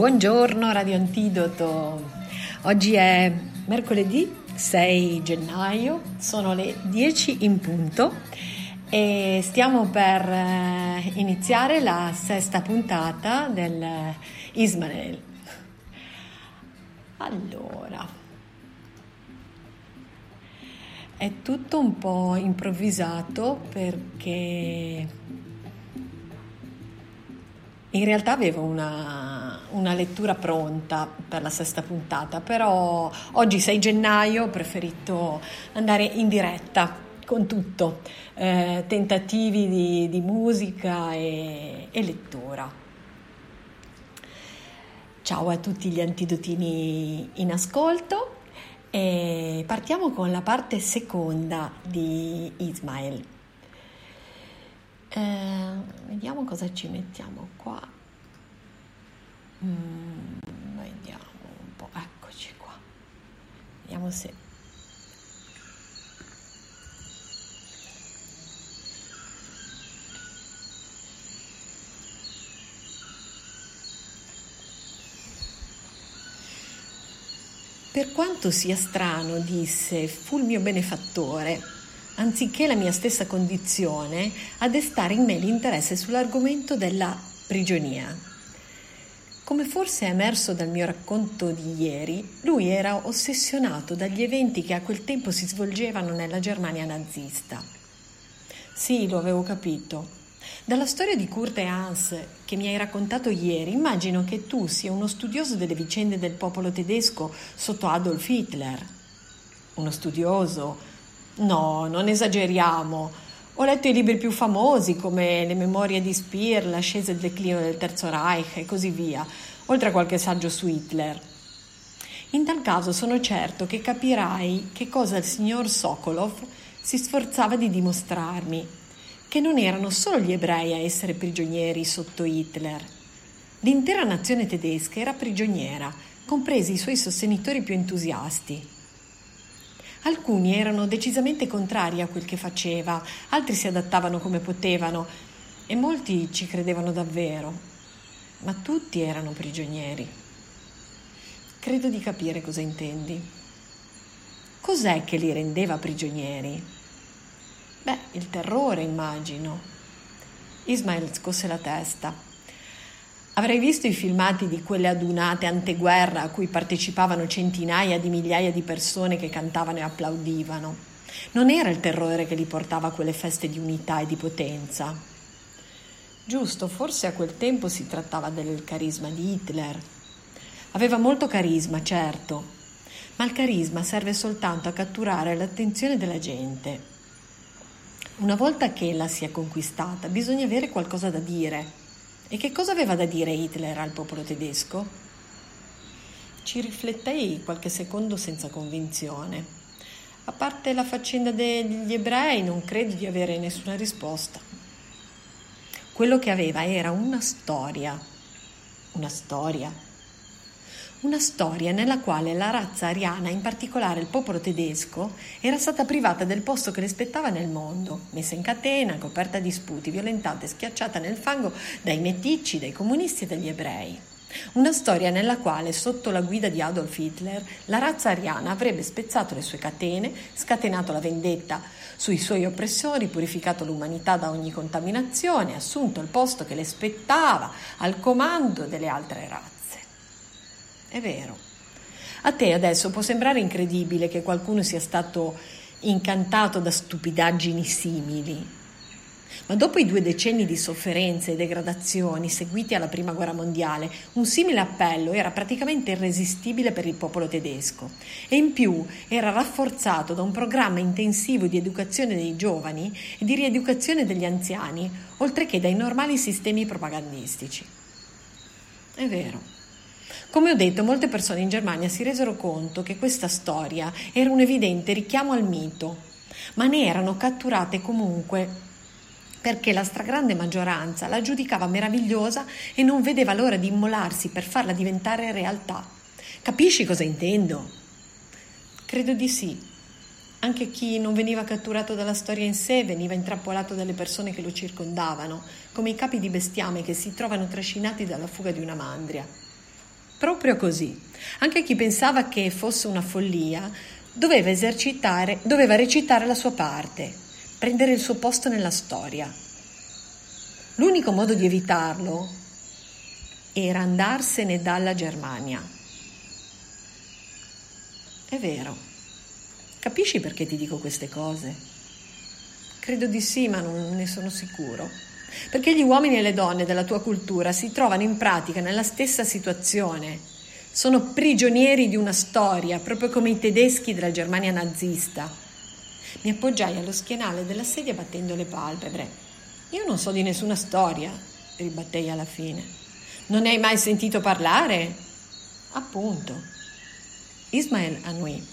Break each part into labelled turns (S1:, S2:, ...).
S1: Buongiorno Radio Antidoto, oggi è mercoledì 6 gennaio, sono le 10 in punto e stiamo per eh, iniziare la sesta puntata del Ismael. Allora, è tutto un po' improvvisato perché in realtà avevo una, una, lettura pronta per la sesta puntata, però oggi 6 gennaio ho preferito andare in diretta con tutto, eh, tentativi di, di musica e, e, lettura. Ciao a tutti gli antidotini in ascolto e partiamo con la parte seconda di Ismael. Eh, vediamo cosa ci mettiamo qua. Mm, vediamo un po', eccoci qua. Vediamo se... Per quanto sia strano, disse, fu il mio benefattore anziché la mia stessa condizione, a destare in me l'interesse sull'argomento della prigionia. Come forse è emerso dal mio racconto di ieri, lui era ossessionato dagli eventi che a quel tempo si svolgevano nella Germania nazista. Sì, lo avevo capito. Dalla storia di Kurt e Hans che mi hai raccontato ieri, immagino che tu sia uno studioso delle vicende del popolo tedesco sotto Adolf Hitler. Uno studioso, No, non esageriamo. Ho letto i libri più famosi come Le memorie di Speer, L'ascesa e il declino del Terzo Reich e così via, oltre a qualche saggio su Hitler. In tal caso sono certo che capirai che cosa il signor Sokolov si sforzava di dimostrarmi, che non erano solo gli ebrei a essere prigionieri sotto Hitler. L'intera nazione tedesca era prigioniera, compresi i suoi sostenitori più entusiasti. Alcuni erano decisamente contrari a quel che faceva, altri si adattavano come potevano e molti ci credevano davvero, ma tutti erano prigionieri. Credo di capire cosa intendi. Cos'è che li rendeva prigionieri? Beh, il terrore, immagino. Ismail scosse la testa. Avrei visto i filmati di quelle adunate anteguerra a cui partecipavano centinaia di migliaia di persone che cantavano e applaudivano. Non era il terrore che li portava a quelle feste di unità e di potenza. Giusto, forse a quel tempo si trattava del carisma di Hitler. Aveva molto carisma, certo, ma il carisma serve soltanto a catturare l'attenzione della gente. Una volta che la si è conquistata, bisogna avere qualcosa da dire e che cosa aveva da dire Hitler al popolo tedesco? Ci riflettei qualche secondo senza convinzione. A parte la faccenda degli ebrei, non credo di avere nessuna risposta. Quello che aveva era una storia. Una storia una storia nella quale la razza ariana, in particolare il popolo tedesco, era stata privata del posto che le spettava nel mondo, messa in catena, coperta di sputi, violentata e schiacciata nel fango dai meticci, dai comunisti e dagli ebrei. Una storia nella quale, sotto la guida di Adolf Hitler, la razza ariana avrebbe spezzato le sue catene, scatenato la vendetta sui suoi oppressori, purificato l'umanità da ogni contaminazione, assunto il posto che le spettava al comando delle altre razze. È vero. A te adesso può sembrare incredibile che qualcuno sia stato incantato da stupidaggini simili, ma dopo i due decenni di sofferenze e degradazioni seguiti alla Prima Guerra Mondiale, un simile appello era praticamente irresistibile per il popolo tedesco e in più era rafforzato da un programma intensivo di educazione dei giovani e di rieducazione degli anziani, oltre che dai normali sistemi propagandistici. È vero. Come ho detto, molte persone in Germania si resero conto che questa storia era un evidente richiamo al mito, ma ne erano catturate comunque perché la stragrande maggioranza la giudicava meravigliosa e non vedeva l'ora di immolarsi per farla diventare realtà. Capisci cosa intendo? Credo di sì. Anche chi non veniva catturato dalla storia in sé veniva intrappolato dalle persone che lo circondavano, come i capi di bestiame che si trovano trascinati dalla fuga di una mandria. Proprio così. Anche chi pensava che fosse una follia doveva esercitare, doveva recitare la sua parte, prendere il suo posto nella storia. L'unico modo di evitarlo era andarsene dalla Germania. È vero. Capisci perché ti dico queste cose? Credo di sì, ma non ne sono sicuro. Perché gli uomini e le donne della tua cultura si trovano in pratica nella stessa situazione. Sono prigionieri di una storia, proprio come i tedeschi della Germania nazista. Mi appoggiai allo schienale della sedia battendo le palpebre. Io non so di nessuna storia, ribattei alla fine. Non ne hai mai sentito parlare? Appunto. Ismael annui.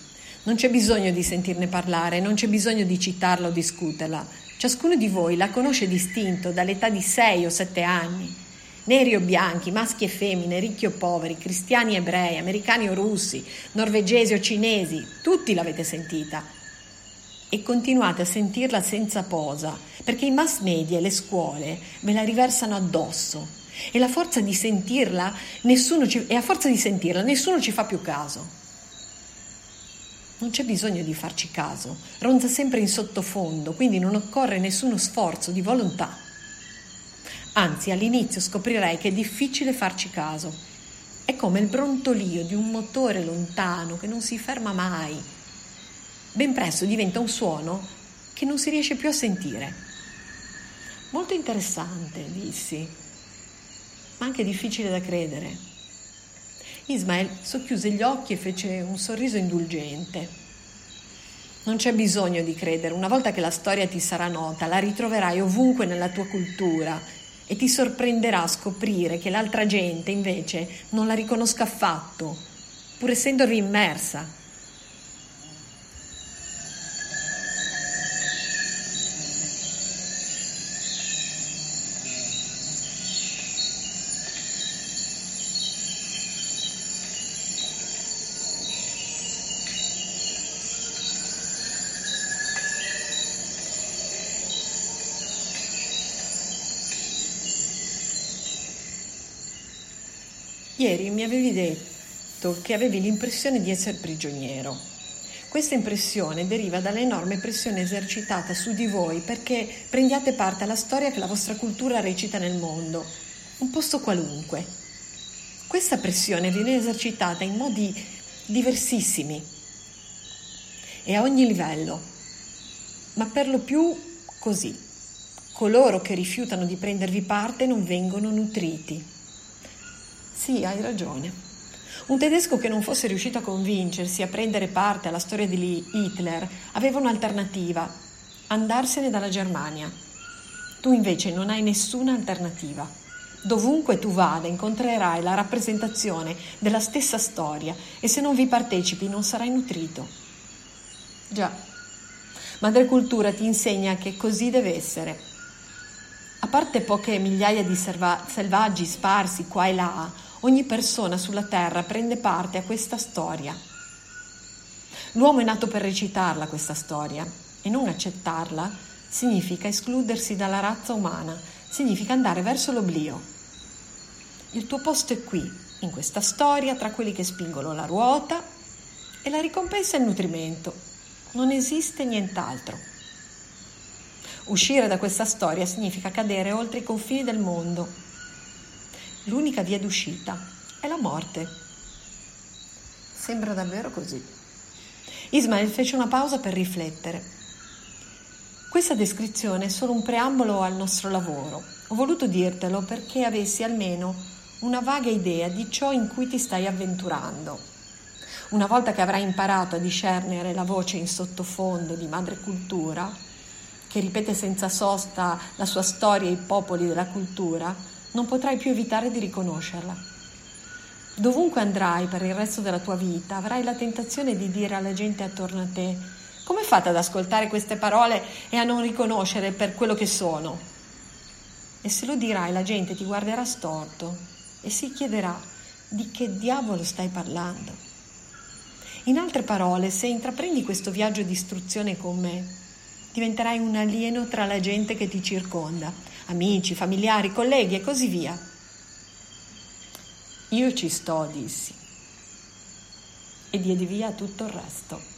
S1: Non c'è bisogno di sentirne parlare, non c'è bisogno di citarla o discuterla. Ciascuno di voi la conosce distinto dall'età di sei o sette anni. Neri o bianchi, maschi e femmine, ricchi o poveri, cristiani e ebrei, americani o russi, norvegesi o cinesi, tutti l'avete sentita. E continuate a sentirla senza posa, perché i mass media e le scuole ve la riversano addosso. E, la forza di sentirla, ci, e a forza di sentirla nessuno ci fa più caso. Non c'è bisogno di farci caso, ronza sempre in sottofondo, quindi non occorre nessuno sforzo di volontà. Anzi, all'inizio scoprirei che è difficile farci caso. È come il brontolio di un motore lontano che non si ferma mai. Ben presto diventa un suono che non si riesce più a sentire. Molto interessante, dissi, ma anche difficile da credere. Ismael socchiuse gli occhi e fece un sorriso indulgente. Non c'è bisogno di credere, una volta che la storia ti sarà nota, la ritroverai ovunque nella tua cultura e ti sorprenderà scoprire che l'altra gente invece non la riconosca affatto, pur essendovi immersa Ieri mi avevi detto che avevi l'impressione di essere prigioniero. Questa impressione deriva dall'enorme pressione esercitata su di voi perché prendiate parte alla storia che la vostra cultura recita nel mondo, un posto qualunque. Questa pressione viene esercitata in modi diversissimi e a ogni livello, ma per lo più così. Coloro che rifiutano di prendervi parte non vengono nutriti. Sì, hai ragione. Un tedesco che non fosse riuscito a convincersi a prendere parte alla storia di Hitler aveva un'alternativa, andarsene dalla Germania. Tu invece non hai nessuna alternativa. Dovunque tu vada incontrerai la rappresentazione della stessa storia e se non vi partecipi non sarai nutrito. Già, Madre Cultura ti insegna che così deve essere. A parte poche migliaia di selvaggi sparsi qua e là, Ogni persona sulla terra prende parte a questa storia. L'uomo è nato per recitarla questa storia e non accettarla significa escludersi dalla razza umana, significa andare verso l'oblio. Il tuo posto è qui, in questa storia, tra quelli che spingono la ruota e la ricompensa è il nutrimento. Non esiste nient'altro. Uscire da questa storia significa cadere oltre i confini del mondo L'unica via d'uscita è la morte. Sembra davvero così. Ismael fece una pausa per riflettere. Questa descrizione è solo un preambolo al nostro lavoro. Ho voluto dirtelo perché avessi almeno una vaga idea di ciò in cui ti stai avventurando. Una volta che avrai imparato a discernere la voce in sottofondo di madre cultura, che ripete senza sosta la sua storia e i popoli della cultura, non potrai più evitare di riconoscerla. Dovunque andrai per il resto della tua vita, avrai la tentazione di dire alla gente attorno a te come fate ad ascoltare queste parole e a non riconoscere per quello che sono? E se lo dirai, la gente ti guarderà storto e si chiederà di che diavolo stai parlando. In altre parole, se intraprendi questo viaggio di istruzione con me, diventerai un alieno tra la gente che ti circonda amici, familiari, colleghi e così via. Io ci sto, dissi, e diedi via tutto il resto.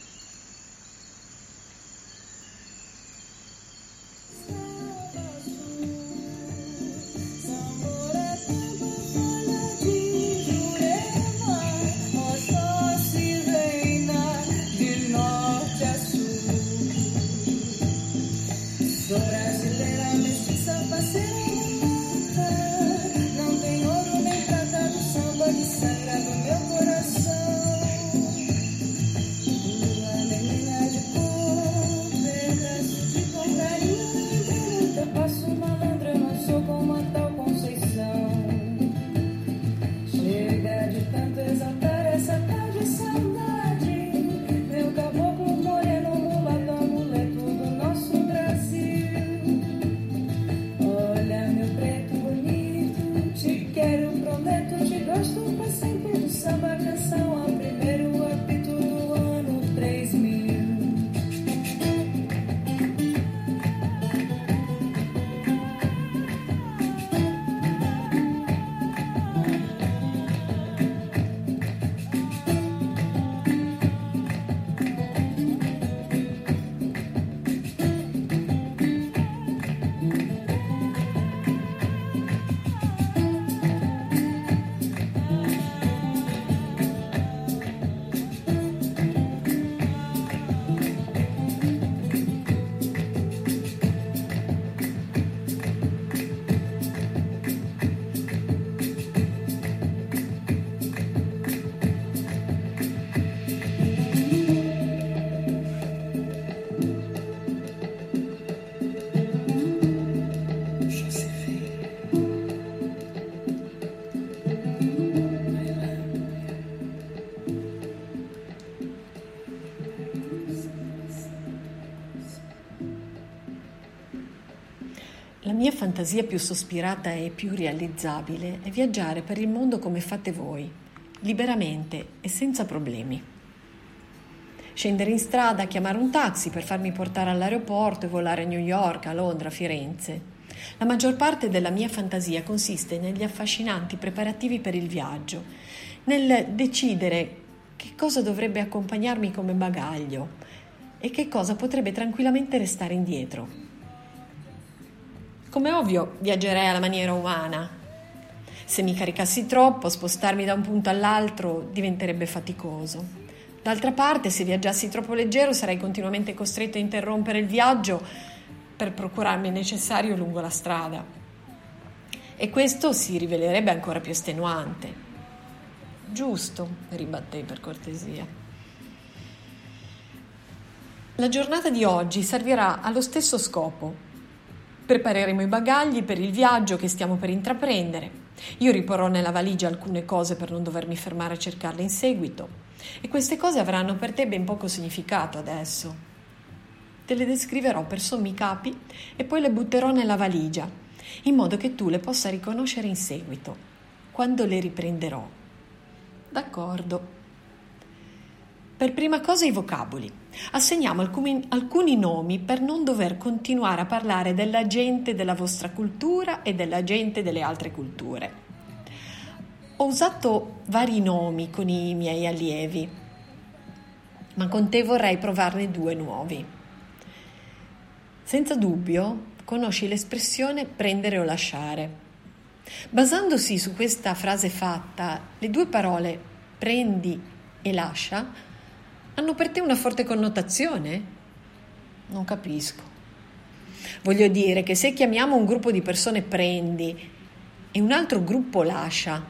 S1: Fantasia più sospirata e più realizzabile è viaggiare per il mondo come fate voi, liberamente e senza problemi. Scendere in strada, chiamare un taxi per farmi portare all'aeroporto e volare a New York, a Londra, a Firenze. La maggior parte della mia fantasia consiste negli affascinanti preparativi per il viaggio, nel decidere che cosa dovrebbe accompagnarmi come bagaglio e che cosa potrebbe tranquillamente restare indietro. Come ovvio, viaggerei alla maniera umana. Se mi caricassi troppo, spostarmi da un punto all'altro diventerebbe faticoso. D'altra parte, se viaggiassi troppo leggero, sarei continuamente costretto a interrompere il viaggio per procurarmi il necessario lungo la strada. E questo si rivelerebbe ancora più estenuante. Giusto, ribattei per cortesia. La giornata di oggi servirà allo stesso scopo, Prepareremo i bagagli per il viaggio che stiamo per intraprendere. Io riporrò nella valigia alcune cose per non dovermi fermare a cercarle in seguito. E queste cose avranno per te ben poco significato adesso. Te le descriverò per sommi capi e poi le butterò nella valigia, in modo che tu le possa riconoscere in seguito, quando le riprenderò. D'accordo. Per prima cosa i vocaboli. Assegniamo alcuni, alcuni, nomi per non dover continuare a parlare della gente della vostra cultura e della gente delle altre culture. Ho usato vari nomi con i miei allievi, ma con te vorrei provarne due nuovi. Senza dubbio conosci l'espressione prendere o lasciare. Basandosi su questa frase fatta, le due parole prendi e lascia hanno per te una forte connotazione? Non capisco. Voglio dire che se chiamiamo un gruppo di persone prendi e un altro gruppo lascia,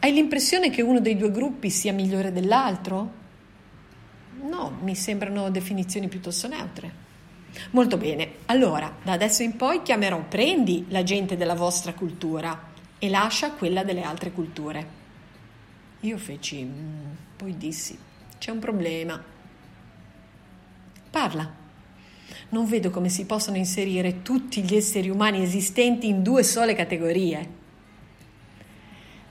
S1: hai l'impressione che uno dei due gruppi sia migliore dell'altro? No, mi sembrano definizioni piuttosto neutre. Molto bene, allora da adesso in poi chiamerò prendi la gente della vostra cultura e lascia quella delle altre culture. Io feci, mm, poi dissi, c'è un problema. Parla. Non vedo come si possano inserire tutti gli esseri umani esistenti in due sole categorie.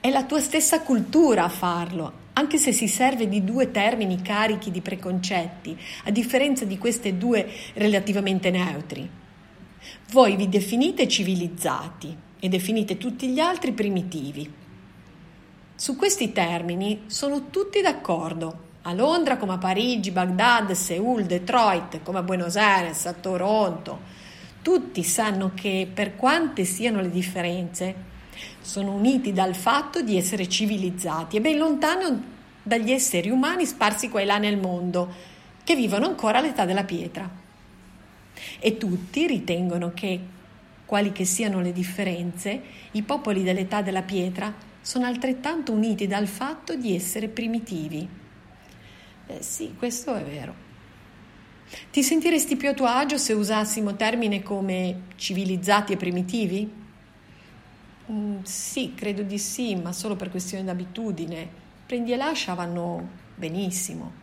S1: È la tua stessa cultura a farlo, anche se si serve di due termini carichi di preconcetti, a differenza di queste due relativamente neutri. Voi vi definite civilizzati e definite tutti gli altri primitivi. Su questi termini sono tutti d'accordo. A Londra come a Parigi, Baghdad, Seoul, Detroit, come a Buenos Aires, a Toronto. Tutti sanno che per quante siano le differenze, sono uniti dal fatto di essere civilizzati e ben lontano dagli esseri umani sparsi qua e là nel mondo, che vivono ancora all'età della pietra. E tutti ritengono che, quali che siano le differenze, i popoli dell'età della pietra sono altrettanto uniti dal fatto di essere primitivi. Eh, sì, questo è vero. Ti sentiresti più a tuo agio se usassimo termini come civilizzati e primitivi? Mm, sì, credo di sì, ma solo per questione d'abitudine. Prendi e lascia vanno benissimo.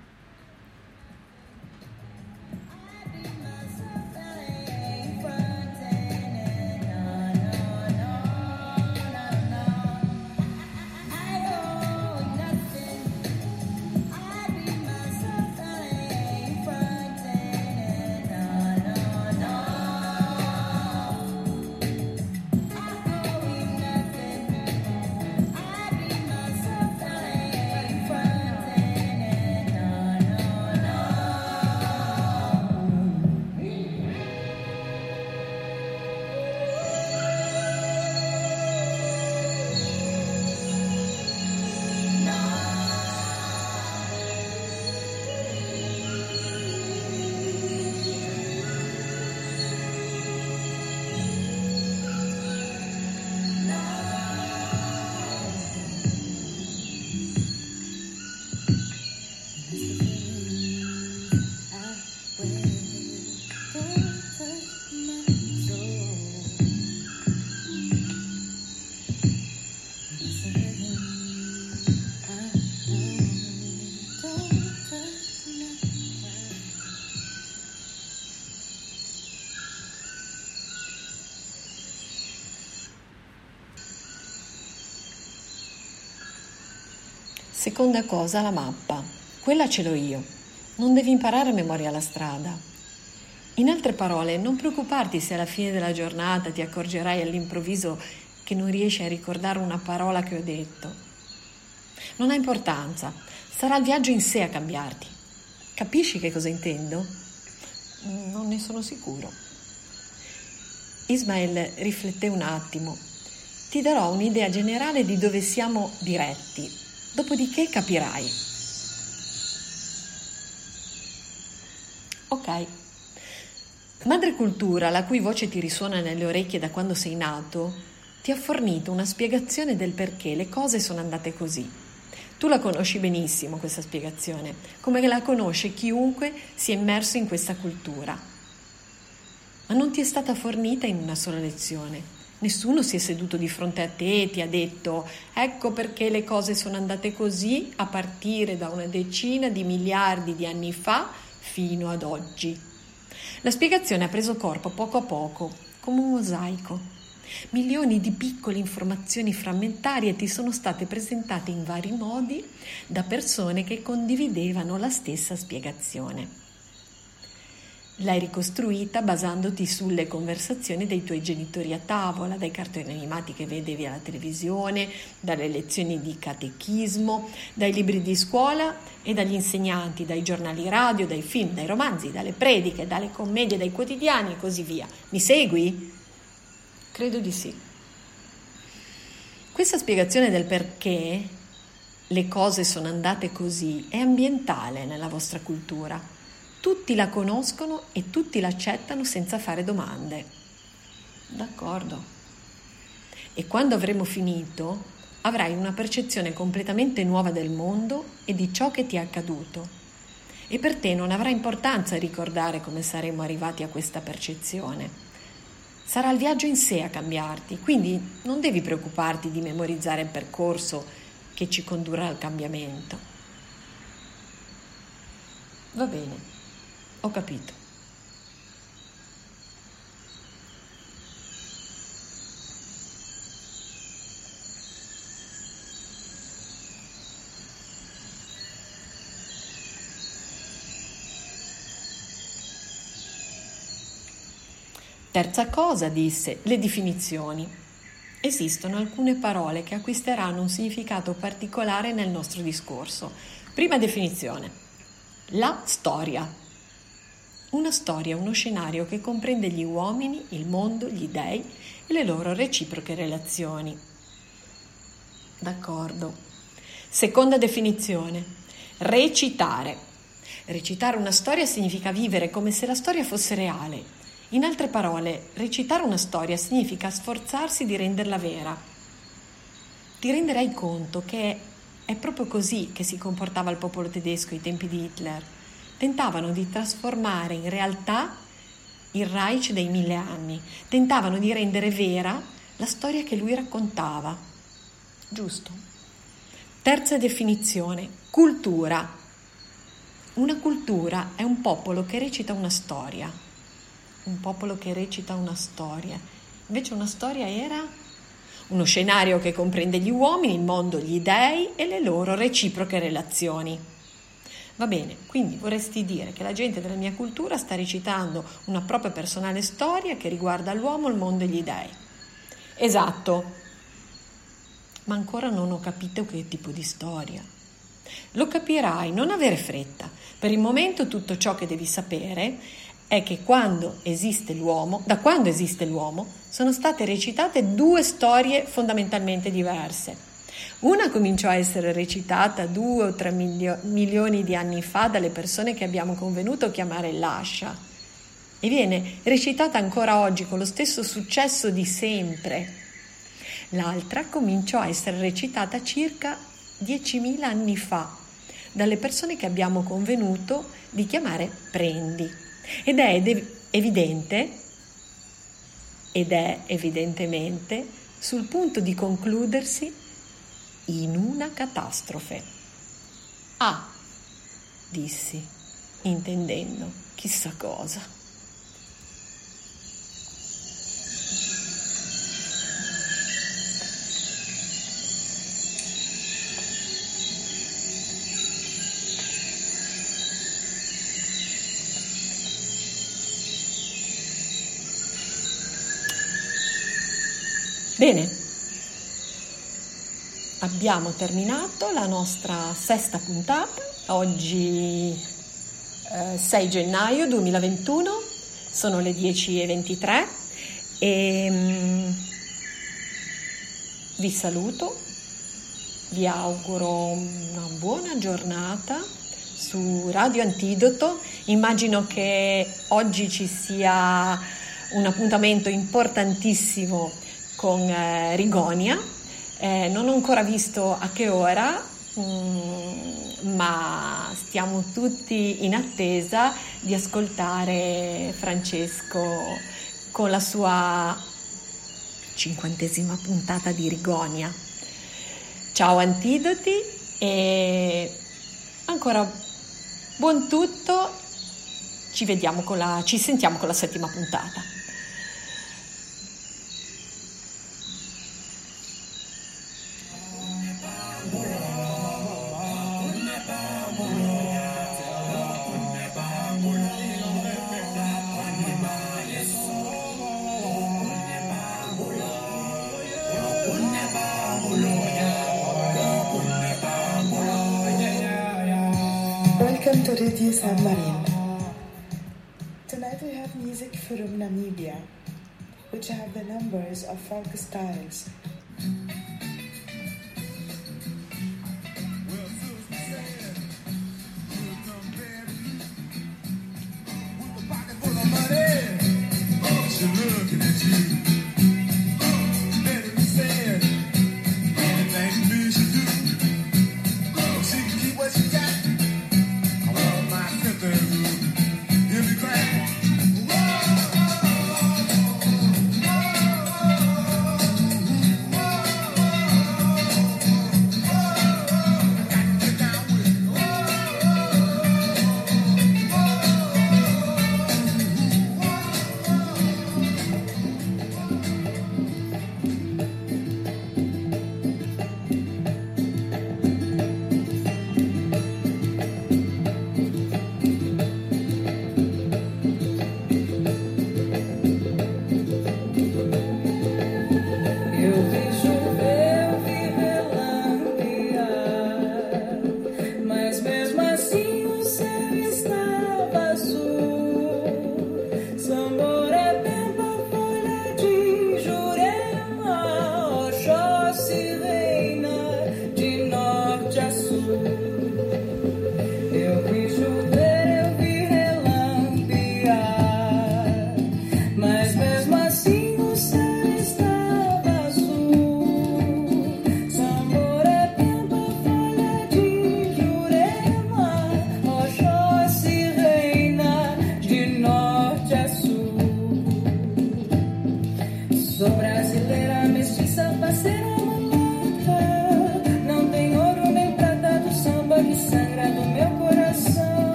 S1: Seconda cosa, la mappa. Quella ce l'ho io. Non devi imparare a memoria la strada. In altre parole, non preoccuparti se alla fine della giornata ti accorgerai all'improvviso che non riesci a ricordare una parola che ho detto. Non ha importanza, sarà il viaggio in sé a cambiarti. Capisci che cosa intendo? Non ne sono sicuro. Ismael rifletté un attimo. Ti darò un'idea generale di dove siamo diretti, dopodiché capirai. Ok. Madre Cultura, la cui voce ti risuona nelle orecchie da quando sei nato, ti ha fornito una spiegazione del perché le cose sono andate così. Tu la conosci benissimo questa spiegazione, come la conosce chiunque sia immerso in questa cultura. Ma non ti è stata fornita in una sola lezione. Nessuno si è seduto di fronte a te e ti ha detto ecco perché le cose sono andate così a partire da una decina di miliardi di anni fa fino ad oggi. La spiegazione ha preso corpo poco a poco, come un mosaico. Milioni di piccole informazioni frammentarie ti sono state presentate in vari modi da persone che condividevano la stessa spiegazione. L'hai ricostruita basandoti sulle conversazioni dei tuoi genitori a tavola, dai cartoni animati che vedevi alla televisione, dalle lezioni di catechismo, dai libri di scuola e dagli insegnanti, dai giornali radio, dai film, dai romanzi, dalle prediche, dalle commedie, dai quotidiani e così via. Mi segui? Credo di sì. Questa spiegazione del perché le cose sono andate così è ambientale nella vostra cultura tutti la conoscono e tutti l'accettano senza fare domande. D'accordo. E quando avremo finito, avrai una percezione completamente nuova del mondo e di ciò che ti è accaduto. E per te non avrà importanza ricordare come saremo arrivati a questa percezione. Sarà il viaggio in sé a cambiarti, quindi non devi preoccuparti di memorizzare il percorso che ci condurrà al cambiamento. Va bene. Ho capito. Terza cosa, disse, le definizioni. esistono alcune parole che acquisteranno un significato particolare nel nostro discorso. Prima definizione. La storia. Una storia uno scenario che comprende gli uomini, il mondo, gli dei e le loro reciproche relazioni. D'accordo. Seconda definizione. Recitare. Recitare una storia significa vivere come se la storia fosse reale, in altre parole, recitare una storia significa sforzarsi di renderla vera. Ti renderai conto che è proprio così che si comportava il popolo tedesco ai tempi di Hitler. Tentavano di trasformare in realtà il Reich dei mille anni, tentavano di rendere vera la storia che lui raccontava. Giusto? Terza definizione, cultura. Una cultura è un popolo che recita una storia un popolo che recita una storia. Invece una storia era uno scenario che comprende gli uomini, il mondo, gli dei e le loro reciproche relazioni. Va bene, quindi vorresti dire che la gente della mia cultura sta recitando una propria personale storia che riguarda l'uomo, il mondo e gli dei. Esatto, ma ancora non ho capito che tipo di storia. Lo capirai, non avere fretta. Per il momento tutto ciò che devi sapere è che quando esiste l'uomo, da quando esiste l'uomo, sono state recitate due storie fondamentalmente diverse. Una cominciò a essere recitata due o tre milio- milioni di anni fa dalle persone che abbiamo convenuto chiamare l'Ascia e viene recitata ancora oggi con lo stesso successo di sempre. L'altra cominciò a essere recitata circa 10.000 anni fa dalle persone che abbiamo convenuto di chiamare prendi. Ed è evidente, ed è evidentemente sul punto di concludersi in una catastrofe. Ah, dissi, intendendo chissà cosa. Bene, abbiamo terminato la nostra sesta puntata, oggi eh, 6 gennaio 2021, sono le 10.23 e mm, vi saluto, vi auguro una buona giornata su Radio Antidoto, immagino che oggi ci sia un appuntamento importantissimo con eh, Rigonia. Eh, non ho ancora visto a che ora, mm, ma stiamo tutti in attesa di ascoltare Francesco con la sua cinquantesima puntata di Rigonia. Ciao Antidoti e ancora buon tutto, ci, con la, ci sentiamo con la settima puntata.
S2: funk styles. Looking at you.